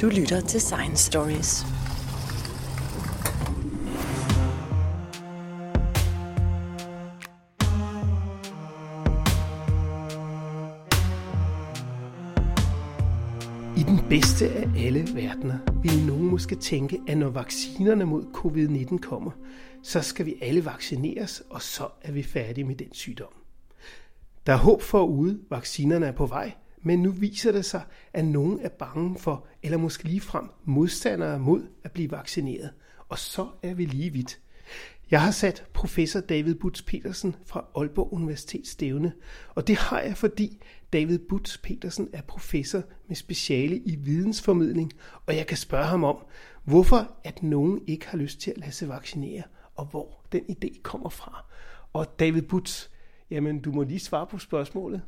Du lytter til Science Stories. I den bedste af alle verdener ville nogen måske tænke, at når vaccinerne mod covid-19 kommer, så skal vi alle vaccineres, og så er vi færdige med den sygdom. Der er håb for ude, vaccinerne er på vej, men nu viser det sig, at nogen er bange for, eller måske ligefrem modstandere mod at blive vaccineret. Og så er vi lige vidt. Jeg har sat professor David Butz Petersen fra Aalborg Universitet stævne, og det har jeg, fordi David Butz Petersen er professor med speciale i vidensformidling, og jeg kan spørge ham om, hvorfor at nogen ikke har lyst til at lade sig vaccinere, og hvor den idé kommer fra. Og David Butz, jamen du må lige svare på spørgsmålet.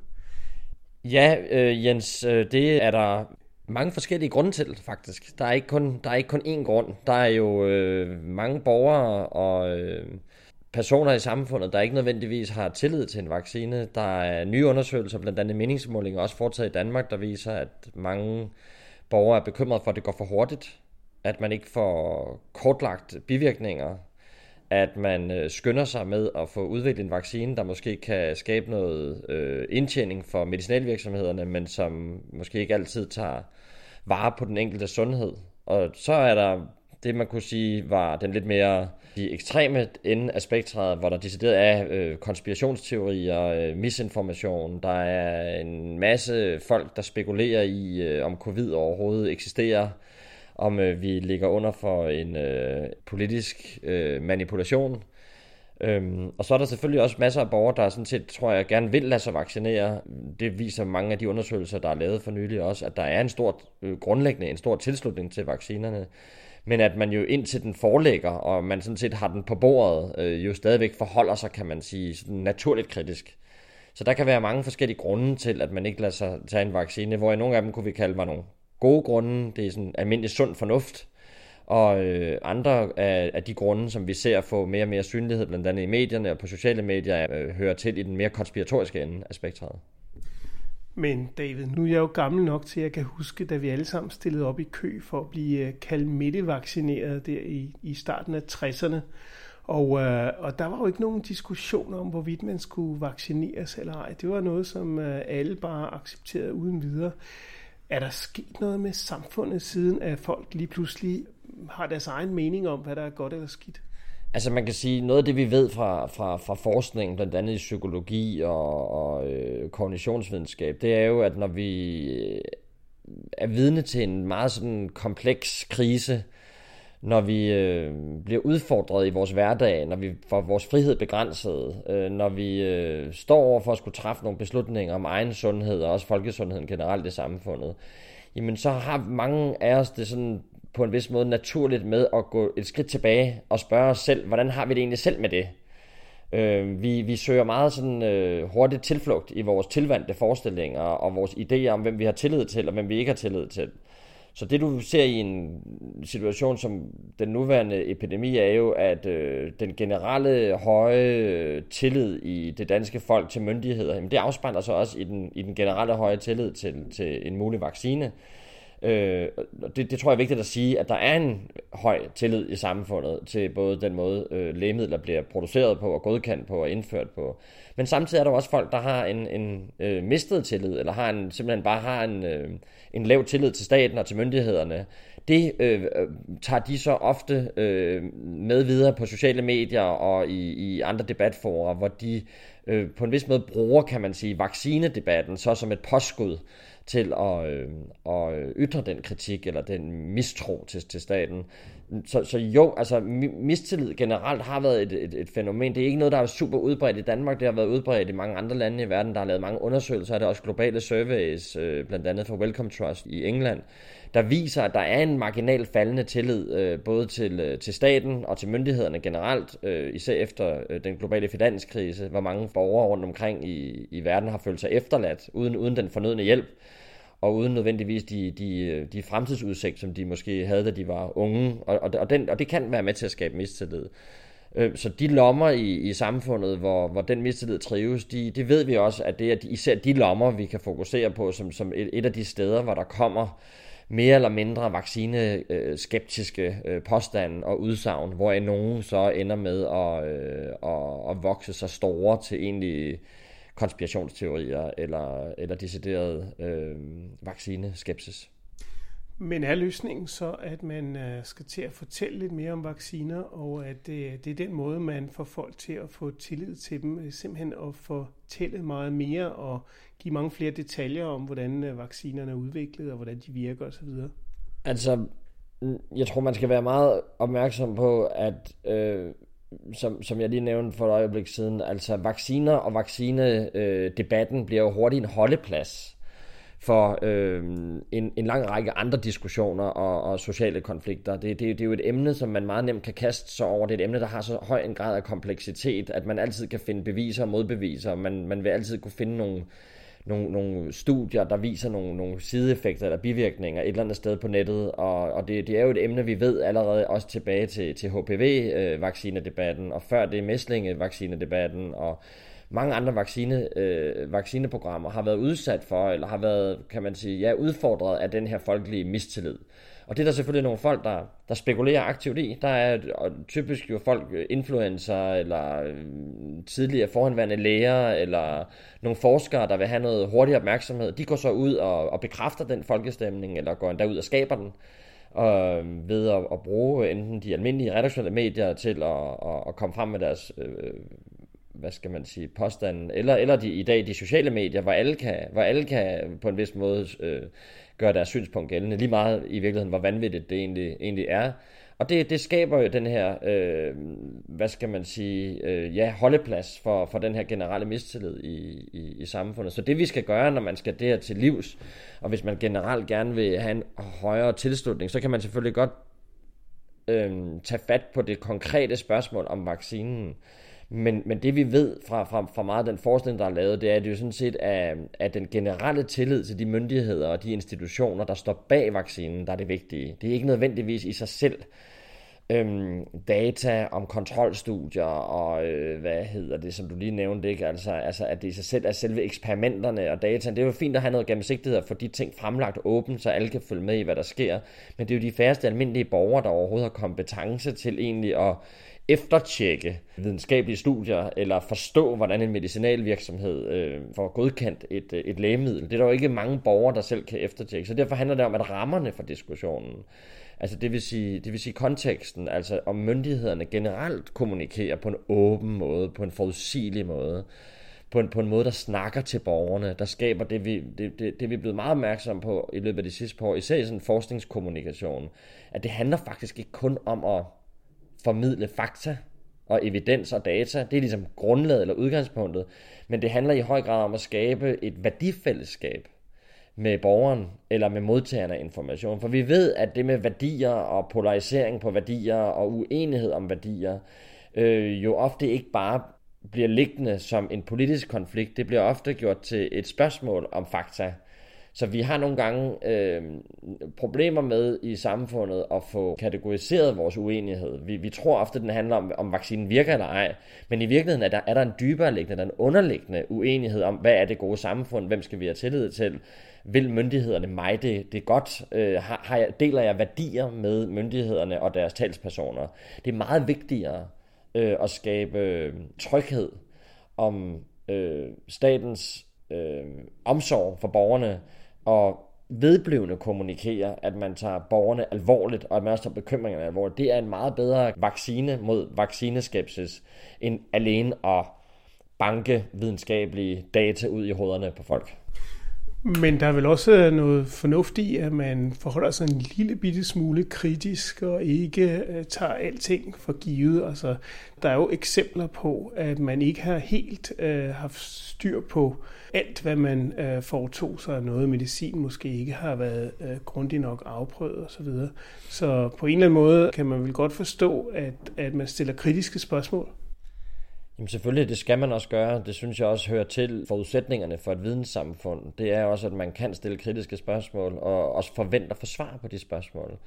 Ja, øh, Jens, øh, det er der mange forskellige grunde til, faktisk. Der er ikke kun, der er ikke kun én grund. Der er jo øh, mange borgere og øh, personer i samfundet, der ikke nødvendigvis har tillid til en vaccine. Der er nye undersøgelser, blandt andet meningsmålinger, også foretaget i Danmark, der viser, at mange borgere er bekymrede for, at det går for hurtigt. At man ikke får kortlagt bivirkninger at man øh, skynder sig med at få udviklet en vaccine, der måske kan skabe noget øh, indtjening for medicinalvirksomhederne, men som måske ikke altid tager vare på den enkelte sundhed. Og så er der det, man kunne sige var den lidt mere de ekstreme ende af spektret, hvor der decideret er øh, konspirationsteorier, øh, misinformation. Der er en masse folk, der spekulerer i, øh, om covid overhovedet eksisterer om øh, vi ligger under for en øh, politisk øh, manipulation. Øhm, og så er der selvfølgelig også masser af borgere, der sådan set, tror jeg, gerne vil lade sig vaccinere. Det viser mange af de undersøgelser, der er lavet for nylig også, at der er en stor, øh, grundlæggende en stor tilslutning til vaccinerne. Men at man jo indtil den forelægger, og man sådan set har den på bordet, øh, jo stadigvæk forholder sig, kan man sige, sådan naturligt kritisk. Så der kan være mange forskellige grunde til, at man ikke lader sig tage en vaccine, hvor i nogle af dem kunne vi kalde mig nogle gode grunde, det er sådan almindelig sund fornuft, og øh, andre af, af de grunde, som vi ser få mere og mere synlighed, blandt andet i medierne og på sociale medier, øh, hører til i den mere konspiratoriske ende af spektret. Men David, nu er jeg jo gammel nok til, at jeg kan huske, da vi alle sammen stillede op i kø for at blive øh, kalmette-vaccineret der i, i starten af 60'erne. Og, øh, og der var jo ikke nogen diskussion om, hvorvidt man skulle vaccineres eller ej. Det var noget, som øh, alle bare accepterede uden videre. Er der sket noget med samfundet siden, at folk lige pludselig har deres egen mening om, hvad der er godt eller skidt? Altså man kan sige, noget af det vi ved fra, fra, fra forskningen, blandt andet i psykologi og, og øh, kognitionsvidenskab, det er jo, at når vi øh, er vidne til en meget sådan kompleks krise, øh, når vi øh, bliver udfordret i vores hverdag, når vi får vores frihed begrænset, øh, når vi øh, står over for at skulle træffe nogle beslutninger om egen sundhed og også folkesundheden generelt i samfundet, jamen så har mange af os det sådan på en vis måde naturligt med at gå et skridt tilbage og spørge os selv, hvordan har vi det egentlig selv med det? Øh, vi, vi søger meget sådan øh, hurtigt tilflugt i vores tilvandte forestillinger og vores idéer om, hvem vi har tillid til og hvem vi ikke har tillid til. Så det du ser i en situation som den nuværende epidemi er jo, at øh, den generelle høje øh, tillid i det danske folk til myndigheder, jamen det afspejler sig også i den, i den generelle høje tillid til, til en mulig vaccine. Øh, det, det tror jeg er vigtigt at sige, at der er en høj tillid i samfundet til både den måde øh, lægemidler bliver produceret på og godkendt på og indført på. Men samtidig er der også folk, der har en, en øh, mistet tillid, eller har en, simpelthen bare har en, øh, en lav tillid til staten og til myndighederne. Det øh, øh tager de så ofte øh, med videre på sociale medier og i, i andre debatforer, hvor de øh, på en vis måde bruger, kan man sige, vaccinedebatten så som et påskud til at, øh, at ytre den kritik eller den mistro til, til staten. Så, så jo, altså mistillid generelt har været et, et, et fænomen. Det er ikke noget, der er super udbredt i Danmark. Det har været udbredt i mange andre lande i verden. Der har lavet mange undersøgelser Der er også globale surveys, øh, blandt andet fra Wellcome Trust i England, der viser, at der er en marginal faldende tillid øh, både til, øh, til staten og til myndighederne generelt, øh, især efter øh, den globale finanskrise, hvor mange borgere rundt omkring i, i verden har følt sig efterladt uden, uden den fornødne hjælp og uden nødvendigvis de, de, de fremtidsudsigt, som de måske havde, da de var unge. Og, og, og, den, og det kan være med til at skabe mistillid. Øh, så de lommer i, i samfundet, hvor, hvor den mistillid trives, de, det ved vi også, at det er især de lommer, vi kan fokusere på som, som et, et af de steder, hvor der kommer mere eller mindre vaccineskeptiske øh, øh, påstande og udsagn, hvor nogen så ender med at, øh, at, at vokse så store til egentlig konspirationsteorier eller, eller decideret øh, vaccineskepsis. Men er løsningen så, at man øh, skal til at fortælle lidt mere om vacciner, og at det, det er den måde, man får folk til at få tillid til dem, øh, simpelthen at fortælle meget mere og give mange flere detaljer om, hvordan øh, vaccinerne er udviklet og hvordan de virker osv.? Altså, jeg tror, man skal være meget opmærksom på, at øh, som, som jeg lige nævnte for et øjeblik siden, altså vacciner og vaccinedebatten øh, bliver jo hurtigt en holdeplads for øh, en, en lang række andre diskussioner og, og sociale konflikter. Det, det, det er jo et emne, som man meget nemt kan kaste sig over. Det er et emne, der har så høj en grad af kompleksitet, at man altid kan finde beviser og modbeviser. Man, man vil altid kunne finde nogle, nogle, nogle studier, der viser nogle, nogle sideeffekter eller bivirkninger et eller andet sted på nettet, og, og det, det er jo et emne, vi ved allerede også tilbage til, til HPV-vaccinedebatten, øh, og før det mæslinge-vaccinedebatten, og mange andre vaccine, øh, vaccineprogrammer har været udsat for, eller har været, kan man sige, ja, udfordret af den her folkelige mistillid. Og det er der selvfølgelig nogle folk, der, der spekulerer aktivt i. Der er typisk jo folk, øh, influencer, eller øh, tidligere forhenværende læger, eller nogle forskere, der vil have noget hurtig opmærksomhed. De går så ud og, og bekræfter den folkestemning, eller går endda ud og skaber den og ved at, at bruge enten de almindelige redaktionelle medier til at, at, at komme frem med deres øh, hvad skal man sige, påstanden, eller, eller de, i dag de sociale medier, hvor alle kan, hvor alle kan på en vis måde øh, gøre deres synspunkt gældende, lige meget i virkeligheden, hvor vanvittigt det egentlig, egentlig er. Og det, det skaber jo den her, øh, hvad skal man sige, øh, ja, holdeplads for, for den her generelle mistillid i, i, i samfundet. Så det vi skal gøre, når man skal det her til livs, og hvis man generelt gerne vil have en højere tilslutning, så kan man selvfølgelig godt øh, tage fat på det konkrete spørgsmål om vaccinen. Men, men det vi ved fra, fra, fra meget af den forskning, der er lavet, det er, at det jo sådan set er, at den generelle tillid til de myndigheder og de institutioner, der står bag vaccinen, der er det vigtige. Det er ikke nødvendigvis i sig selv øhm, data om kontrolstudier og øh, hvad hedder det, som du lige nævnte, ikke? Altså, altså at det i sig selv er selve eksperimenterne og dataen. Det er jo fint at have noget gennemsigtighed og få de ting fremlagt åbent, så alle kan følge med i, hvad der sker. Men det er jo de færreste almindelige borgere, der overhovedet har kompetence til egentlig at eftertjekke videnskabelige studier, eller forstå, hvordan en medicinalvirksomhed øh, får godkendt et, øh, et lægemiddel. Det er der jo ikke mange borgere, der selv kan eftertjekke. Så derfor handler det om, at rammerne for diskussionen, altså det vil sige, det vil sige konteksten, altså om myndighederne generelt kommunikerer på en åben måde, på en forudsigelig måde, på en, på en måde, der snakker til borgerne, der skaber det, vi, det, det, det vi er blevet meget opmærksom på i løbet af de sidste par år, især i sådan forskningskommunikation, at det handler faktisk ikke kun om at formidle fakta og evidens og data. Det er ligesom grundlaget eller udgangspunktet. Men det handler i høj grad om at skabe et værdifællesskab med borgeren eller med modtagerne af information. For vi ved, at det med værdier og polarisering på værdier og uenighed om værdier, øh, jo ofte ikke bare bliver liggende som en politisk konflikt. Det bliver ofte gjort til et spørgsmål om fakta. Så vi har nogle gange øh, problemer med i samfundet at få kategoriseret vores uenighed. Vi, vi tror ofte, at den handler om, om vaccinen virker eller ej, men i virkeligheden er der, er der en dybere liggende, der en underliggende uenighed om, hvad er det gode samfund, hvem skal vi have tillid til, vil myndighederne mig det, det godt, øh, har, har jeg, deler jeg værdier med myndighederne og deres talspersoner. Det er meget vigtigere øh, at skabe øh, tryghed om øh, statens øh, omsorg for borgerne, og vedblivende kommunikere, at man tager borgerne alvorligt, og at man også tager bekymringerne alvorligt. Det er en meget bedre vaccine mod vaccineskepsis, end alene at banke videnskabelige data ud i hovederne på folk. Men der er vel også øh, noget fornuftigt i, at man forholder sig en lille bitte smule kritisk og ikke øh, tager alting for givet. Altså, der er jo eksempler på, at man ikke har helt øh, haft styr på alt, hvad man øh, foretog sig. Noget medicin måske ikke har været øh, grundigt nok afprøvet osv. Så, så på en eller anden måde kan man vel godt forstå, at, at man stiller kritiske spørgsmål. Jamen selvfølgelig, det skal man også gøre. Det synes jeg også hører til forudsætningerne for et videnssamfund. Det er også, at man kan stille kritiske spørgsmål, og også forvente at få svar på de spørgsmål.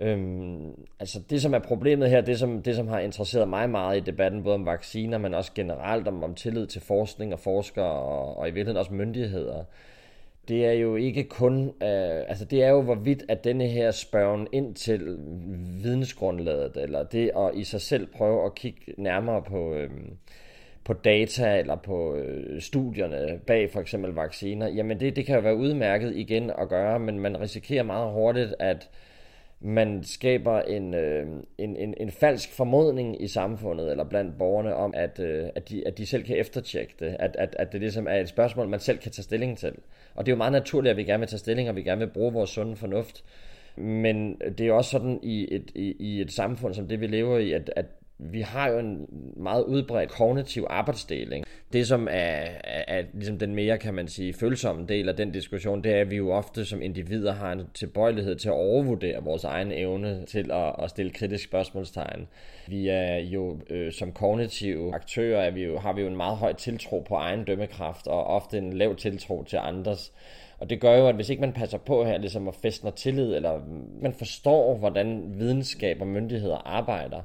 Øhm, altså det, som er problemet her, det som, det som har interesseret mig meget i debatten, både om vacciner, men også generelt om, om tillid til forskning og forskere, og, og i virkeligheden også myndigheder, det er jo ikke kun, øh, altså det er jo hvorvidt, at denne her spørgen ind til vidensgrundlaget, eller det at i sig selv prøve at kigge nærmere på, øh, på data eller på øh, studierne bag for eksempel vacciner, jamen det, det kan jo være udmærket igen at gøre, men man risikerer meget hurtigt, at man skaber en, øh, en, en, en falsk formodning i samfundet eller blandt borgerne om, at, øh, at, de, at de selv kan eftertjekke det, at, at, at det ligesom er et spørgsmål, man selv kan tage stilling til. Og det er jo meget naturligt, at vi gerne vil tage stilling, og vi gerne vil bruge vores sunde fornuft. Men det er jo også sådan i et, i, i et samfund som det, vi lever i, at, at vi har jo en meget udbredt kognitiv arbejdsdeling. Det, som er, er, er ligesom den mere, kan man sige, følsomme del af den diskussion, det er, at vi jo ofte som individer har en tilbøjelighed til at overvurdere vores egen evne til at, at stille kritisk spørgsmålstegn. Vi er jo øh, som kognitive aktører, er vi jo, har vi jo en meget høj tiltro på egen dømmekraft, og ofte en lav tiltro til andres. Og det gør jo, at hvis ikke man passer på her, ligesom at fæstner tillid, eller man forstår, hvordan videnskab og myndigheder arbejder,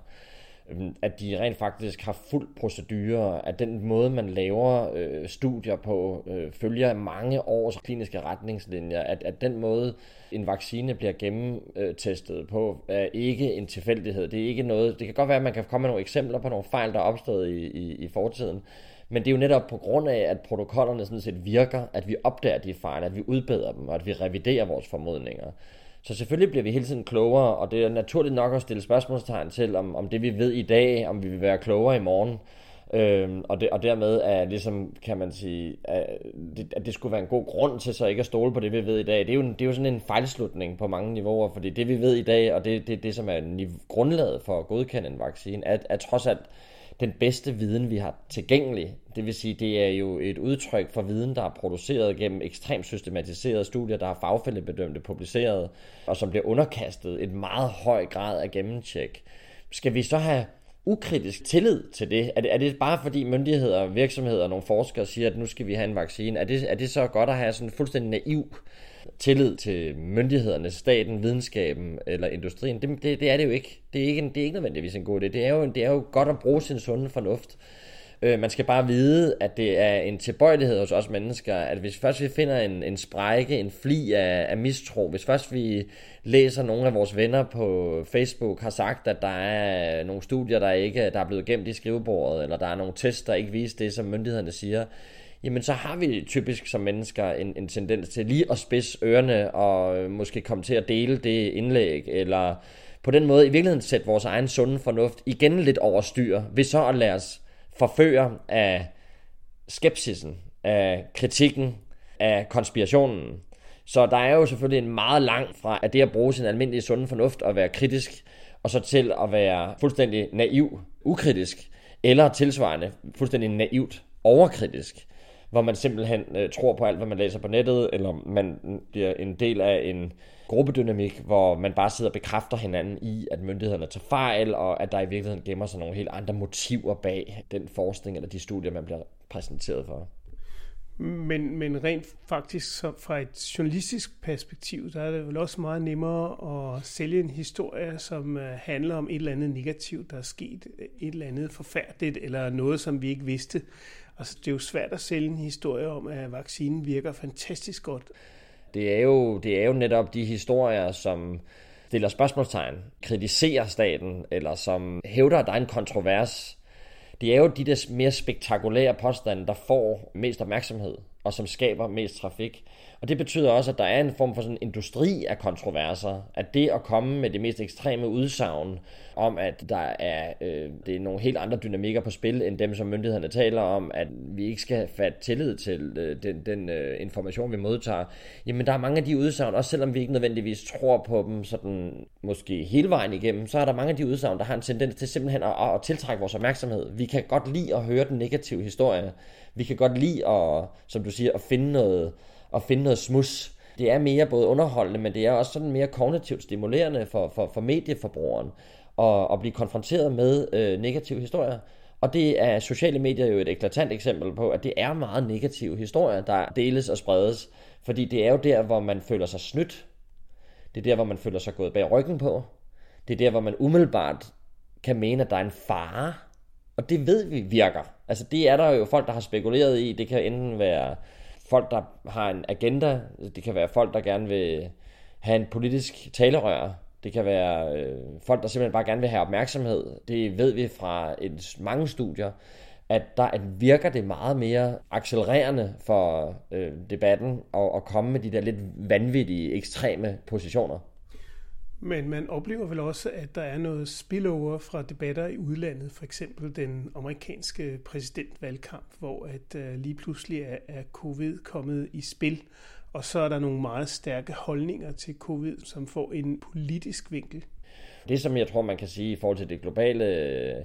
Øhm, at de rent faktisk har fuld procedure, at den måde, man laver øh, studier på, øh, følger mange års kliniske retningslinjer, at, at den måde, en vaccine bliver gennemtestet på, er ikke en tilfældighed. Det er ikke noget, det kan godt være, at man kan komme med nogle eksempler på nogle fejl, der er opstået i, i, i fortiden, men det er jo netop på grund af, at protokollerne sådan set virker, at vi opdager de fejl, at vi udbedrer dem, og at vi reviderer vores formodninger. Så selvfølgelig bliver vi hele tiden klogere, og det er naturligt nok at stille spørgsmålstegn til, om, om det vi ved i dag, om vi vil være klogere i morgen. Øhm, og, det, og dermed er ligesom, kan man sige, at det, at det skulle være en god grund til så ikke at stole på det, vi ved i dag. Det er jo, det er jo sådan en fejlslutning på mange niveauer, fordi det vi ved i dag, og det, det, det som er grundlaget for at godkende en vaccine, er, er trods alt den bedste viden, vi har tilgængelig. Det vil sige, det er jo et udtryk for viden, der er produceret gennem ekstremt systematiserede studier, der er fagfældebedømte publiceret, og som bliver underkastet et meget høj grad af gennemtjek. Skal vi så have ukritisk tillid til det? Er, det? er det bare fordi myndigheder, virksomheder og nogle forskere siger, at nu skal vi have en vaccine? Er det, er det så godt at have sådan fuldstændig naiv tillid til myndighederne, staten, videnskaben eller industrien, det, det, det er det jo ikke. Det er ikke, en, det er ikke nødvendigvis en god idé. Det er jo, det er jo godt at bruge sin sunde fornuft. Øh, man skal bare vide, at det er en tilbøjelighed hos os mennesker, at hvis først vi finder en, en sprække, en fli af, af mistro, hvis først vi læser nogle af vores venner på Facebook har sagt, at der er nogle studier, der ikke der er blevet gemt i skrivebordet, eller der er nogle tests, der ikke viser det, som myndighederne siger, jamen så har vi typisk som mennesker en, en tendens til lige at spidse ørerne og øh, måske komme til at dele det indlæg, eller på den måde i virkeligheden sætte vores egen sunde fornuft igen lidt over styr, ved så at lade os forføre af skepsisen, af kritikken, af konspirationen. Så der er jo selvfølgelig en meget lang fra at det at bruge sin almindelige sunde fornuft og være kritisk, og så til at være fuldstændig naiv, ukritisk, eller tilsvarende fuldstændig naivt overkritisk hvor man simpelthen øh, tror på alt, hvad man læser på nettet, eller man bliver en del af en gruppedynamik, hvor man bare sidder og bekræfter hinanden i, at myndighederne tager fejl, og at der i virkeligheden gemmer sig nogle helt andre motiver bag den forskning eller de studier, man bliver præsenteret for. Men, men rent faktisk så fra et journalistisk perspektiv, der er det vel også meget nemmere at sælge en historie, som øh, handler om et eller andet negativt, der er sket, øh, et eller andet forfærdeligt, eller noget, som vi ikke vidste. Altså, det er jo svært at sælge en historie om, at vaccinen virker fantastisk godt. Det er jo, det er jo netop de historier, som stiller spørgsmålstegn, kritiserer staten, eller som hævder, at der er en kontrovers. Det er jo de der mere spektakulære påstande, der får mest opmærksomhed, og som skaber mest trafik. Og det betyder også, at der er en form for sådan en industri af kontroverser. At det at komme med det mest ekstreme udsagn om, at der er, øh, det er nogle helt andre dynamikker på spil, end dem, som myndighederne taler om, at vi ikke skal fatte tillid til øh, den, den øh, information, vi modtager. Jamen, der er mange af de udsagn, også selvom vi ikke nødvendigvis tror på dem sådan måske hele vejen igennem, så er der mange af de udsagn, der har en tendens til simpelthen at, at tiltrække vores opmærksomhed. Vi kan godt lide at høre den negative historie. Vi kan godt lide at, som du siger, at finde noget, at finde noget smus. Det er mere både underholdende, men det er også sådan mere kognitivt stimulerende for, for, for medieforbrugeren at, at blive konfronteret med øh, negative historier. Og det er sociale medier jo et eklatant eksempel på, at det er meget negative historier, der deles og spredes. Fordi det er jo der, hvor man føler sig snydt. Det er der, hvor man føler sig gået bag ryggen på. Det er der, hvor man umiddelbart kan mene, at der er en fare. Og det ved vi virker. Altså det er der jo folk, der har spekuleret i. Det kan enten være folk, der har en agenda. Det kan være folk, der gerne vil have en politisk talerør. Det kan være øh, folk, der simpelthen bare gerne vil have opmærksomhed. Det ved vi fra en, mange studier, at der at virker det meget mere accelererende for øh, debatten at, at komme med de der lidt vanvittige, ekstreme positioner. Men man oplever vel også, at der er noget spillover fra debatter i udlandet, for eksempel den amerikanske præsidentvalgkamp, hvor at øh, lige pludselig er, er covid kommet i spil, og så er der nogle meget stærke holdninger til covid, som får en politisk vinkel. Det, som jeg tror, man kan sige i forhold til det globale øh,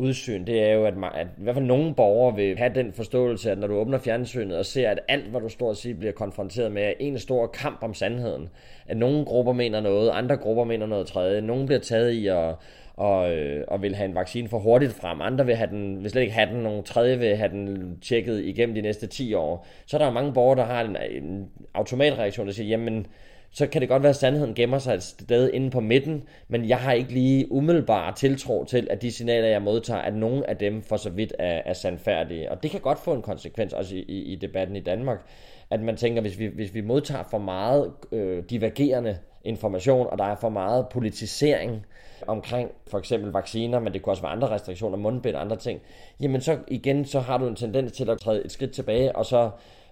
udsyn, det er jo, at, man, at i hvert fald nogle borgere vil have den forståelse, at når du åbner fjernsynet og ser, at alt, hvad du står og siger, bliver konfronteret med, er en stor kamp om sandheden. At nogle grupper mener noget, andre grupper mener noget tredje. Nogle bliver taget i at og, øh, og vil have en vaccine for hurtigt frem. Andre vil, have den, vil slet ikke have den. Nogle tredje vil have den tjekket igennem de næste 10 år. Så er der mange borgere, der har en, en automatreaktion, der siger, jamen, så kan det godt være, at sandheden gemmer sig et sted inde på midten, men jeg har ikke lige umiddelbart tiltro til, at de signaler, jeg modtager, at nogen af dem for så vidt er, er sandfærdige. Og det kan godt få en konsekvens også i, i, i debatten i Danmark, at man tænker, hvis vi, hvis vi modtager for meget øh, divergerende information, og der er for meget politisering omkring for eksempel vacciner, men det kunne også være andre restriktioner, mundbind og andre ting, jamen så igen, så har du en tendens til at træde et skridt tilbage, og så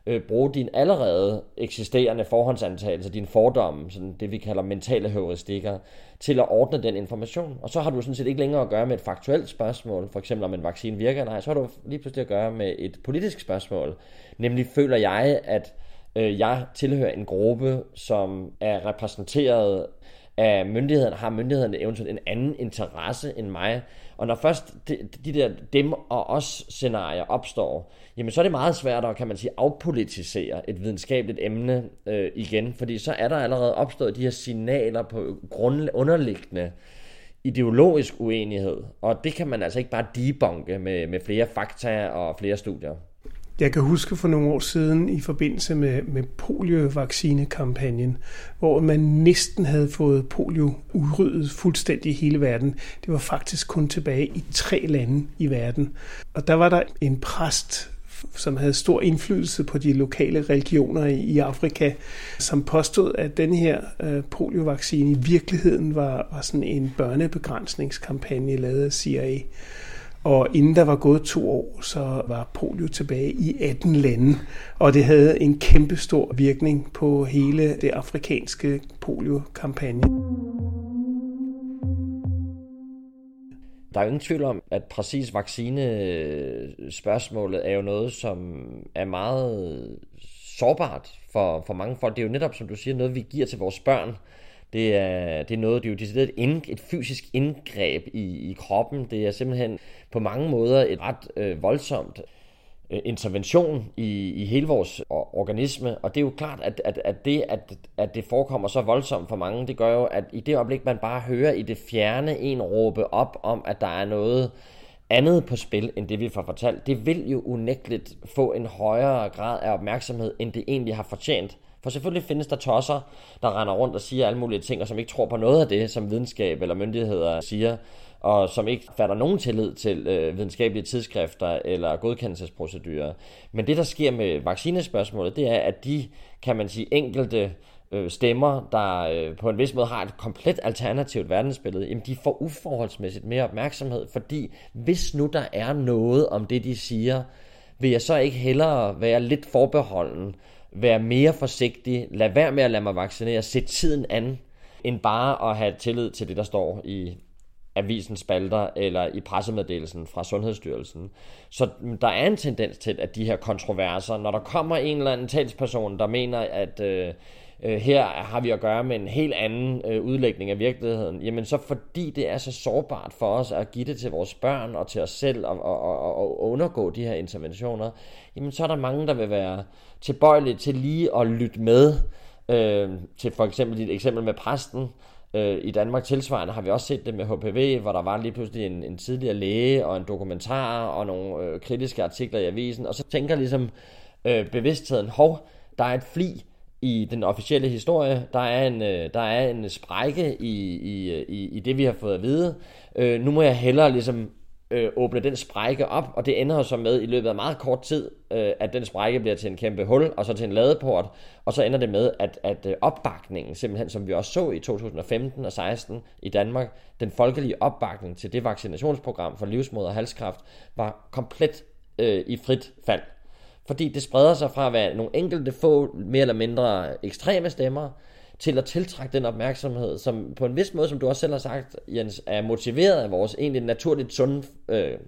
øh, bruge din allerede eksisterende forhåndsantagelse, din fordomme, sådan det vi kalder mentale heuristikker, til at ordne den information. Og så har du sådan set ikke længere at gøre med et faktuelt spørgsmål, for eksempel om en vaccine virker eller ej, så har du lige pludselig at gøre med et politisk spørgsmål. Nemlig føler jeg, at øh, jeg tilhører en gruppe, som er repræsenteret af myndighederne, har myndighederne eventuelt en anden interesse end mig. Og når først de, de der dem og os scenarier opstår, jamen så er det meget svært at, kan man sige, afpolitisere et videnskabeligt emne øh, igen, fordi så er der allerede opstået de her signaler på grund, underliggende ideologisk uenighed, og det kan man altså ikke bare debunke med, med flere fakta og flere studier. Jeg kan huske for nogle år siden i forbindelse med, med poliovaccinekampagnen, hvor man næsten havde fået polio udryddet fuldstændig i hele verden. Det var faktisk kun tilbage i tre lande i verden. Og der var der en præst, som havde stor indflydelse på de lokale religioner i Afrika, som påstod, at den her øh, poliovaccine i virkeligheden var, var sådan en børnebegrænsningskampagne lavet af CIA. Og inden der var gået to år, så var polio tilbage i 18 lande, og det havde en kæmpe stor virkning på hele det afrikanske polio-kampagne. Der er ingen tvivl om, at præcis vaccinespørgsmålet er jo noget, som er meget sårbart for, for mange folk. Det er jo netop, som du siger, noget, vi giver til vores børn. Det er, det er noget, det er jo decideret et, ind, et fysisk indgreb i, i kroppen. Det er simpelthen på mange måder et ret øh, voldsomt øh, intervention i, i hele vores organisme, og det er jo klart, at, at, at det, at, at det forekommer så voldsomt for mange, det gør jo, at i det øjeblik, man bare hører i det fjerne en råbe op om, at der er noget andet på spil, end det vi får fortalt, det vil jo unægteligt få en højere grad af opmærksomhed, end det egentlig har fortjent. For selvfølgelig findes der tosser, der render rundt og siger alle mulige ting, og som ikke tror på noget af det, som videnskab eller myndigheder siger, og som ikke fatter nogen tillid til øh, videnskabelige tidsskrifter eller godkendelsesprocedurer. Men det, der sker med vaccinespørgsmålet, det er, at de, kan man sige, enkelte øh, stemmer, der øh, på en vis måde har et komplet alternativt verdensbillede, jamen de får uforholdsmæssigt mere opmærksomhed, fordi hvis nu der er noget om det, de siger, vil jeg så ikke hellere være lidt forbeholden, være mere forsigtig, lad være med at lade mig vaccinere, sæt tiden an, end bare at have tillid til det, der står i avisens spalter eller i pressemeddelelsen fra Sundhedsstyrelsen. Så der er en tendens til, at de her kontroverser, når der kommer en eller anden talsperson, der mener, at øh, øh, her har vi at gøre med en helt anden øh, udlægning af virkeligheden, jamen så fordi det er så sårbart for os at give det til vores børn og til os selv og, og, og, og undergå de her interventioner, jamen så er der mange, der vil være tilbøjelige til lige at lytte med. Øh, til for eksempel dit eksempel med præsten, Øh, I Danmark tilsvarende har vi også set det med HPV, hvor der var lige pludselig en, en tidligere læge og en dokumentar og nogle øh, kritiske artikler i avisen, og så tænker ligesom øh, bevidstheden, hov, der er et fli i den officielle historie, der er en, øh, der er en sprække i, i, øh, i, i det, vi har fået at vide. Øh, nu må jeg hellere ligesom øh, åbne den sprække op, og det ender så med i løbet af meget kort tid, øh, at den sprække bliver til en kæmpe hul, og så til en ladeport, og så ender det med, at, at øh, opbakningen, simpelthen som vi også så i 2015 og 16 i Danmark, den folkelige opbakning til det vaccinationsprogram for livsmoder og halskræft, var komplet øh, i frit fald. Fordi det spreder sig fra at være nogle enkelte få, mere eller mindre ekstreme stemmer, til at tiltrække den opmærksomhed, som på en vis måde, som du også selv har sagt, Jens, er motiveret af vores egentlig naturligt sunde øh,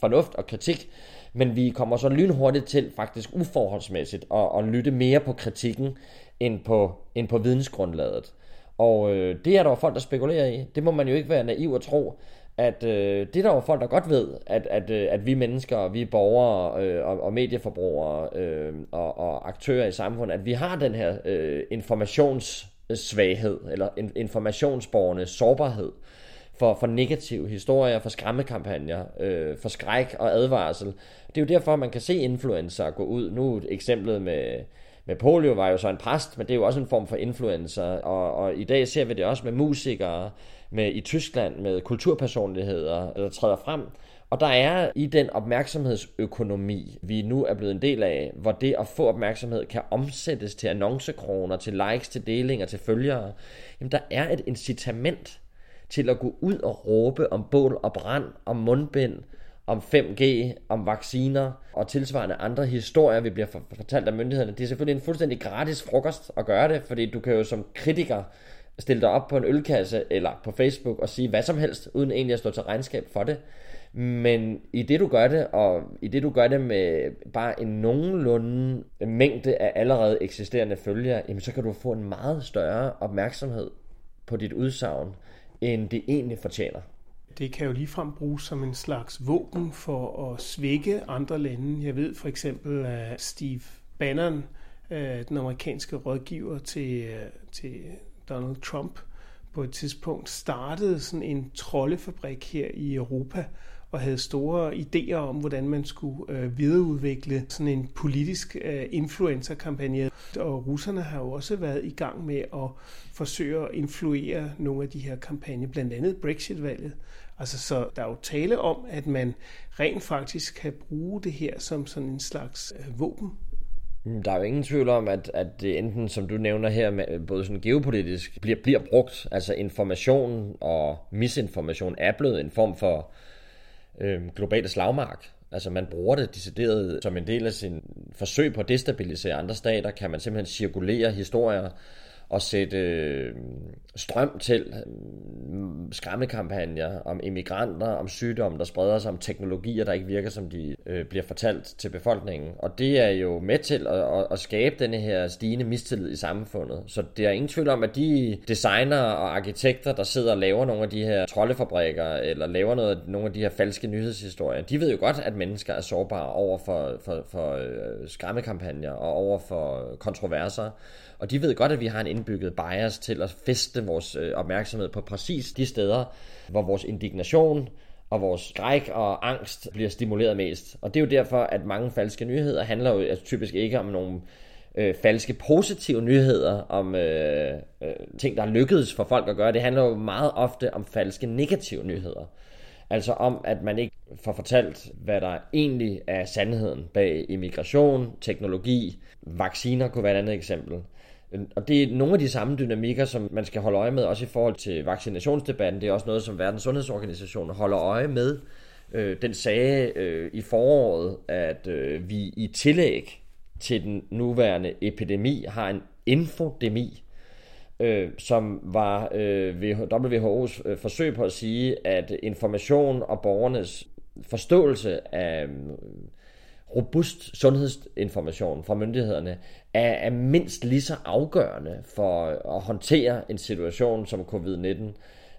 fornuft og kritik, men vi kommer så lynhurtigt til faktisk uforholdsmæssigt at, at lytte mere på kritikken end på, end på vidensgrundlaget. Og øh, det er der jo folk, der spekulerer i. Det må man jo ikke være naiv at tro, at øh, det er der jo folk, der godt ved, at, at, øh, at vi mennesker, vi borgere øh, og, og medieforbrugere øh, og, og aktører i samfundet, at vi har den her øh, informationssvaghed, eller eller informationsborgerne sårbarhed for, for negative historier, for skræmmekampagner, øh, for skræk og advarsel. Det er jo derfor, man kan se influencer gå ud. Nu eksemplet med, med polio var jo så en præst, men det er jo også en form for influencer, og, og i dag ser vi det også med musikere, med i Tyskland med kulturpersonligheder, der træder frem. Og der er i den opmærksomhedsøkonomi, vi nu er blevet en del af, hvor det at få opmærksomhed kan omsættes til annoncekroner, til likes, til delinger, til følgere, jamen der er et incitament til at gå ud og råbe om bål og brand, om mundbind, om 5G, om vacciner og tilsvarende andre historier, vi bliver fortalt af myndighederne. Det er selvfølgelig en fuldstændig gratis frokost at gøre det, fordi du kan jo som kritiker stille dig op på en ølkasse eller på Facebook og sige hvad som helst, uden egentlig at stå til regnskab for det. Men i det du gør det, og i det du gør det med bare en nogenlunde mængde af allerede eksisterende følgere, jamen så kan du få en meget større opmærksomhed på dit udsagn, end det egentlig fortjener. Det kan jo ligefrem bruges som en slags våben for at svække andre lande. Jeg ved for eksempel, at Steve Bannon, øh, den amerikanske rådgiver til, øh, til Donald Trump, på et tidspunkt startede sådan en troldefabrik her i Europa, og havde store idéer om, hvordan man skulle øh, videreudvikle sådan en politisk øh, influencer-kampagne. Og russerne har jo også været i gang med at forsøge at influere nogle af de her kampagner, blandt andet Brexit-valget. Altså, så der er jo tale om, at man rent faktisk kan bruge det her som sådan en slags øh, våben. Mm, der er jo ingen tvivl om, at, at det enten, som du nævner her, med, øh, både sådan geopolitisk, bliver, bliver brugt. Altså information og misinformation er blevet en form for øh, globalt slagmark. Altså man bruger det decideret som en del af sin forsøg på at destabilisere andre stater, kan man simpelthen cirkulere historier og sætte øh, strøm til øh, skræmmekampagner om immigranter, om sygdomme, der spreder sig, om teknologier, der ikke virker, som de øh, bliver fortalt til befolkningen. Og det er jo med til at, at, at skabe denne her stigende mistillid i samfundet. Så det er ingen tvivl om, at de designer og arkitekter, der sidder og laver nogle af de her troldefabrikker, eller laver noget, nogle af de her falske nyhedshistorier, de ved jo godt, at mennesker er sårbare over for, for, for øh, skræmmekampagner og over for kontroverser. Og de ved godt, at vi har en indbygget bias til at feste vores øh, opmærksomhed på præcis de steder, hvor vores indignation og vores skræk og angst bliver stimuleret mest. Og det er jo derfor, at mange falske nyheder handler jo altså, typisk ikke om nogle øh, falske positive nyheder, om øh, øh, ting, der er lykkedes for folk at gøre. Det handler jo meget ofte om falske negative nyheder. Altså om, at man ikke får fortalt, hvad der egentlig er sandheden bag immigration, teknologi, vacciner kunne være et andet eksempel. Øhm, og det er nogle af de samme dynamikker, som man skal holde øje med, også i forhold til vaccinationsdebatten. Det er også noget, som Verdens Sundhedsorganisation holder øje med. Øh, den sagde øh, i foråret, at øh, vi i tillæg til den nuværende epidemi har en infodemi, øh, som var øh, WHO's øh, forsøg på at sige, at information og borgernes forståelse af robust sundhedsinformation fra myndighederne er, er mindst lige så afgørende for at håndtere en situation som covid-19,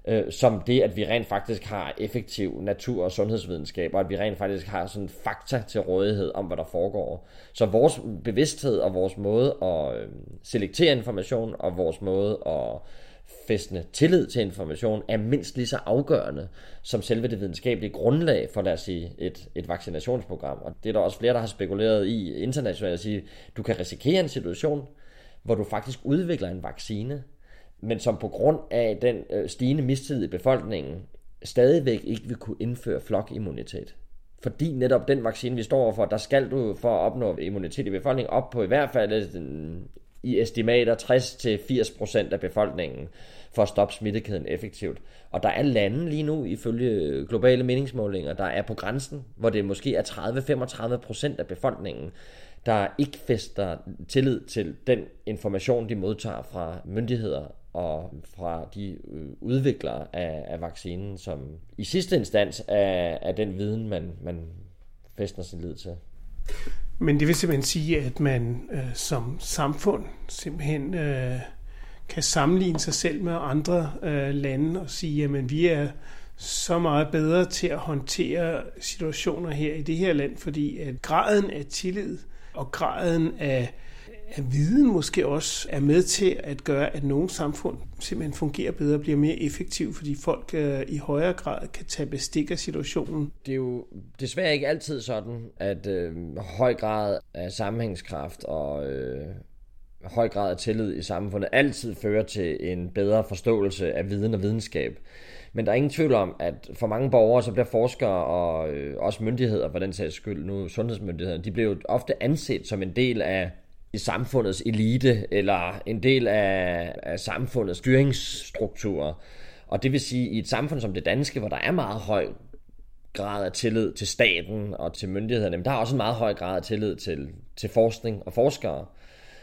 øh, som det, at vi rent faktisk har effektiv natur- og sundhedsvidenskab, og at vi rent faktisk har sådan fakta til rådighed om, hvad der foregår. Så vores bevidsthed og vores måde at øh, selektere information, og vores måde at fæstende tillid til information er mindst lige så afgørende som selve det videnskabelige grundlag for, lad os sige, et, et vaccinationsprogram. Og det er der også flere, der har spekuleret i internationalt at sige, du kan risikere en situation, hvor du faktisk udvikler en vaccine, men som på grund af den øh, stigende mistillid i befolkningen stadigvæk ikke vil kunne indføre flokimmunitet. Fordi netop den vaccine, vi står overfor, der skal du for at opnå immunitet i befolkningen op på i hvert fald øh, i estimater 60-80% af befolkningen for at stoppe smittekæden effektivt. Og der er lande lige nu, ifølge globale meningsmålinger, der er på grænsen, hvor det måske er 30-35% af befolkningen, der ikke fester tillid til den information, de modtager fra myndigheder og fra de øh, udviklere af, af vaccinen, som i sidste instans er, er den viden, man, man fester sin lid til. Men det vil simpelthen sige, at man øh, som samfund simpelthen øh, kan sammenligne sig selv med andre øh, lande og sige, at vi er så meget bedre til at håndtere situationer her i det her land, fordi at graden af tillid og graden af at viden måske også er med til at gøre, at nogle samfund simpelthen fungerer bedre og bliver mere effektive, fordi folk øh, i højere grad kan tage bestik af situationen. Det er jo desværre ikke altid sådan, at øh, høj grad af sammenhængskraft og øh, høj grad af tillid i samfundet altid fører til en bedre forståelse af viden og videnskab. Men der er ingen tvivl om, at for mange borgere, så bliver forskere og øh, også myndigheder, for den sags skyld, nu sundhedsmyndigheder, de bliver jo ofte anset som en del af i samfundets elite, eller en del af, af samfundets styringsstrukturer. Og det vil sige, i et samfund som det danske, hvor der er meget høj grad af tillid til staten og til myndighederne, men der er også en meget høj grad af tillid til, til forskning og forskere.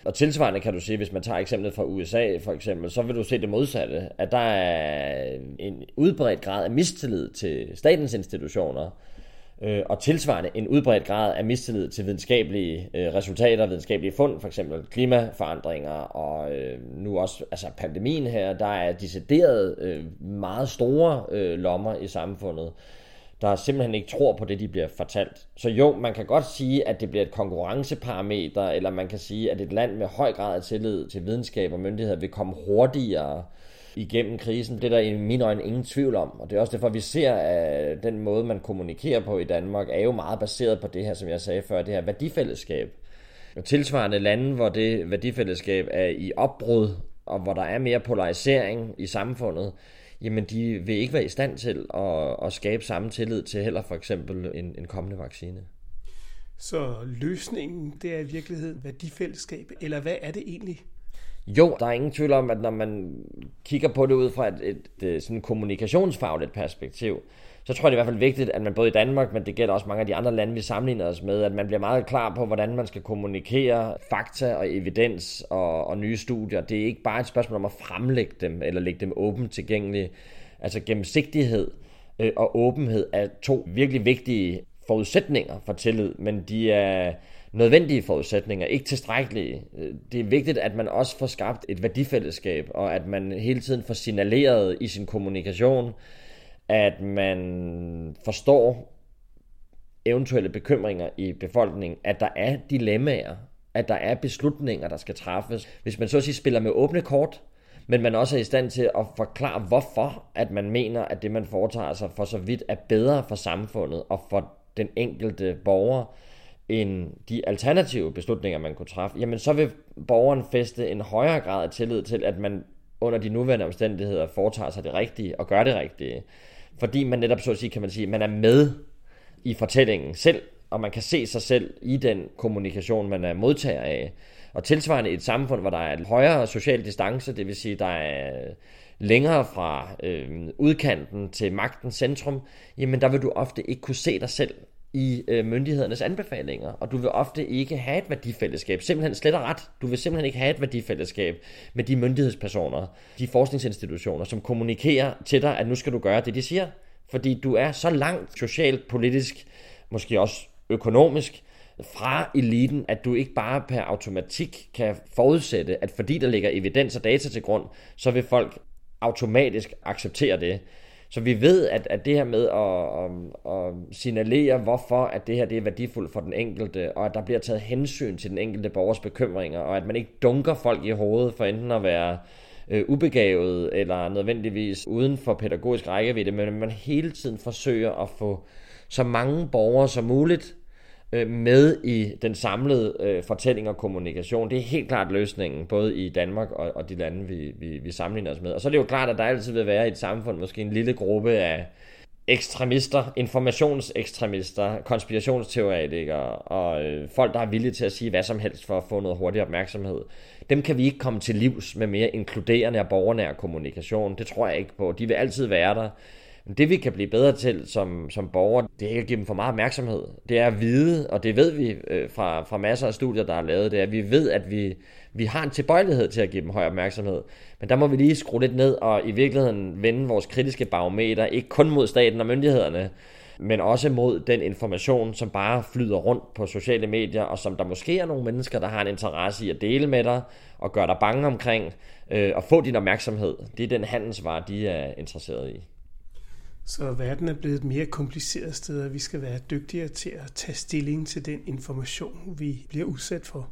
Og tilsvarende kan du sige, hvis man tager eksemplet fra USA for eksempel, så vil du se det modsatte, at der er en udbredt grad af mistillid til statens institutioner, øh, og tilsvarende en udbredt grad af mistillid til videnskabelige øh, resultater, videnskabelige fund, for eksempel klimaforandringer, og øh, nu også altså pandemien her, der er decideret øh, meget store øh, lommer i samfundet, der simpelthen ikke tror på det, de bliver fortalt. Så jo, man kan godt sige, at det bliver et konkurrenceparameter, eller man kan sige, at et land med høj grad af tillid til videnskab og myndigheder vil komme hurtigere igennem krisen. Det er der i mine øjne ingen tvivl om, og det er også derfor, vi ser, at den måde, man kommunikerer på i Danmark, er jo meget baseret på det her, som jeg sagde før, det her værdifællesskab. Og tilsvarende lande, hvor det værdifællesskab er i opbrud, og hvor der er mere polarisering i samfundet, jamen de vil ikke være i stand til at, at skabe samme tillid til heller for eksempel en, en kommende vaccine. Så løsningen, det er i virkeligheden værdifællesskab, eller hvad er det egentlig? Jo, der er ingen tvivl om, at når man kigger på det ud fra et, et, et øh, sådan kommunikationsfagligt perspektiv, så tror jeg det er i hvert fald vigtigt, at man både i Danmark, men det gælder også mange af de andre lande, vi sammenligner os med, at man bliver meget klar på, hvordan man skal kommunikere fakta og evidens og, og nye studier. Det er ikke bare et spørgsmål om at fremlægge dem, eller lægge dem åbent tilgængelige. Altså gennemsigtighed øh, og åbenhed er to virkelig vigtige forudsætninger for tillid, men de er nødvendige forudsætninger, ikke tilstrækkelige. Øh, det er vigtigt, at man også får skabt et værdifællesskab, og at man hele tiden får signaleret i sin kommunikation, at man forstår eventuelle bekymringer i befolkningen, at der er dilemmaer, at der er beslutninger, der skal træffes. Hvis man så at sige spiller med åbne kort, men man også er i stand til at forklare, hvorfor at man mener, at det, man foretager sig for så vidt, er bedre for samfundet og for den enkelte borger, end de alternative beslutninger, man kunne træffe, jamen så vil borgeren feste en højere grad af tillid til, at man under de nuværende omstændigheder foretager sig det rigtige og gør det rigtige. Fordi man netop, så at sige, kan man sige, man er med i fortællingen selv, og man kan se sig selv i den kommunikation, man er modtager af. Og tilsvarende i et samfund, hvor der er en højere social distance, det vil sige, der er længere fra øh, udkanten til magtens centrum, jamen der vil du ofte ikke kunne se dig selv i øh, myndighedernes anbefalinger, og du vil ofte ikke have et værdifællesskab. Simpelthen slet og ret. Du vil simpelthen ikke have et værdifællesskab med de myndighedspersoner, de forskningsinstitutioner, som kommunikerer til dig, at nu skal du gøre det, de siger. Fordi du er så langt socialt, politisk, måske også økonomisk, fra eliten, at du ikke bare per automatik kan forudsætte, at fordi der ligger evidens og data til grund, så vil folk automatisk acceptere det. Så vi ved, at, at det her med at, at, at signalere, hvorfor at det her det er værdifuldt for den enkelte, og at der bliver taget hensyn til den enkelte borgers bekymringer, og at man ikke dunker folk i hovedet for enten at være øh, ubegavet eller nødvendigvis uden for pædagogisk rækkevidde, men man hele tiden forsøger at få så mange borgere som muligt øh, med i den samlede øh, fortælling og kommunikation. Det er helt klart løsningen, både i Danmark og, og de lande, vi, vi, vi sammenligner os med. Og så er det jo klart, at der altid vil være i et samfund måske en lille gruppe af ekstremister, informationsekstremister, konspirationsteoretikere og øh, folk, der er villige til at sige hvad som helst for at få noget hurtig opmærksomhed. Dem kan vi ikke komme til livs med mere inkluderende og borgernær kommunikation. Det tror jeg ikke på. De vil altid være der. Det vi kan blive bedre til som, som borgere, det er ikke at give dem for meget opmærksomhed. Det er at vide, og det ved vi øh, fra, fra masser af studier, der er lavet, det er, at vi ved, at vi, vi har en tilbøjelighed til at give dem høj opmærksomhed. Men der må vi lige skrue lidt ned og i virkeligheden vende vores kritiske barometer, ikke kun mod staten og myndighederne, men også mod den information, som bare flyder rundt på sociale medier, og som der måske er nogle mennesker, der har en interesse i at dele med dig, og gøre dig bange omkring, øh, og få din opmærksomhed. Det er den handelsvare, de er interesseret i. Så verden er blevet et mere kompliceret sted, og vi skal være dygtigere til at tage stilling til den information, vi bliver udsat for.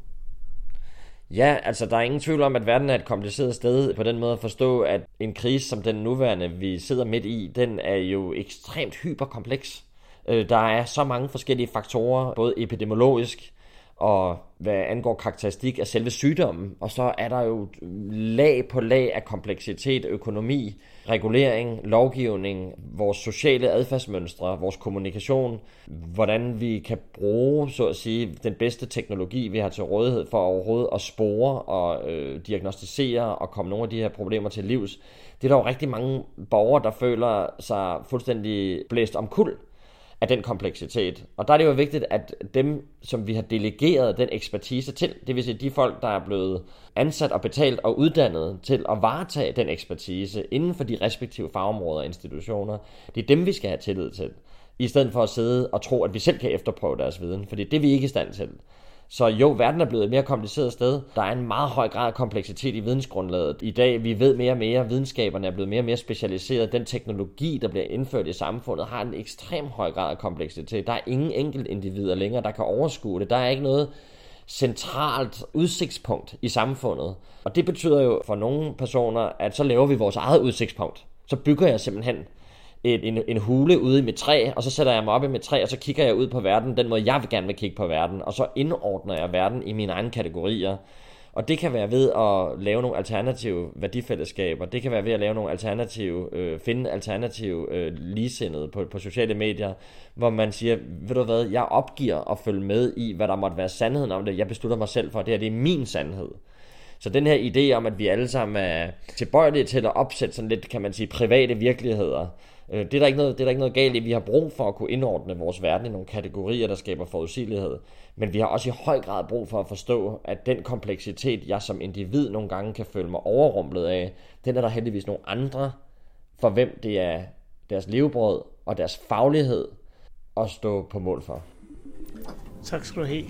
Ja, altså der er ingen tvivl om, at verden er et kompliceret sted på den måde at forstå, at en krise som den nuværende, vi sidder midt i, den er jo ekstremt hyperkompleks. Øh, der er så mange forskellige faktorer, både epidemiologisk, og hvad angår karakteristik af selve sygdommen. Og så er der jo lag på lag af kompleksitet, økonomi, regulering, lovgivning, vores sociale adfærdsmønstre, vores kommunikation, hvordan vi kan bruge, så at sige, den bedste teknologi, vi har til rådighed for overhovedet at spore og øh, diagnostisere og komme nogle af de her problemer til livs. Det er der jo rigtig mange borgere, der føler sig fuldstændig blæst om kul af den kompleksitet. Og der er det jo vigtigt, at dem, som vi har delegeret den ekspertise til, det vil sige de folk, der er blevet ansat og betalt og uddannet til at varetage den ekspertise inden for de respektive fagområder og institutioner, det er dem, vi skal have tillid til, i stedet for at sidde og tro, at vi selv kan efterprøve deres viden, for det er det, vi ikke er i stand til. Så jo, verden er blevet et mere kompliceret sted. Der er en meget høj grad af kompleksitet i vidensgrundlaget. I dag, vi ved mere og mere, videnskaberne er blevet mere og mere specialiseret. Den teknologi, der bliver indført i samfundet, har en ekstrem høj grad af kompleksitet. Der er ingen enkelt individer længere, der kan overskue det. Der er ikke noget centralt udsigtspunkt i samfundet. Og det betyder jo for nogle personer, at så laver vi vores eget udsigtspunkt. Så bygger jeg simpelthen en, en, en hule ude i træ, og så sætter jeg mig op i mit træ, og så kigger jeg ud på verden, den måde jeg vil gerne vil kigge på verden, og så indordner jeg verden i mine egne kategorier. Og det kan være ved at lave nogle alternative værdifællesskaber, det kan være ved at lave nogle alternative, øh, finde alternative øh, ligesindede på, på sociale medier, hvor man siger, ved du hvad, jeg opgiver at følge med i, hvad der måtte være sandheden om det, jeg beslutter mig selv for, det her det er min sandhed. Så den her idé om, at vi alle sammen er tilbøjelige til at opsætte sådan lidt, kan man sige, private virkeligheder, Øh, det, er der ikke noget, det er der ikke noget galt i. Vi har brug for at kunne indordne vores verden i nogle kategorier, der skaber forudsigelighed. Men vi har også i høj grad brug for at forstå, at den kompleksitet, jeg som individ nogle gange kan føle mig overrumplet af, den er der heldigvis nogle andre, for hvem det er deres levebrød og deres faglighed at stå på mål for. Tak skal du have.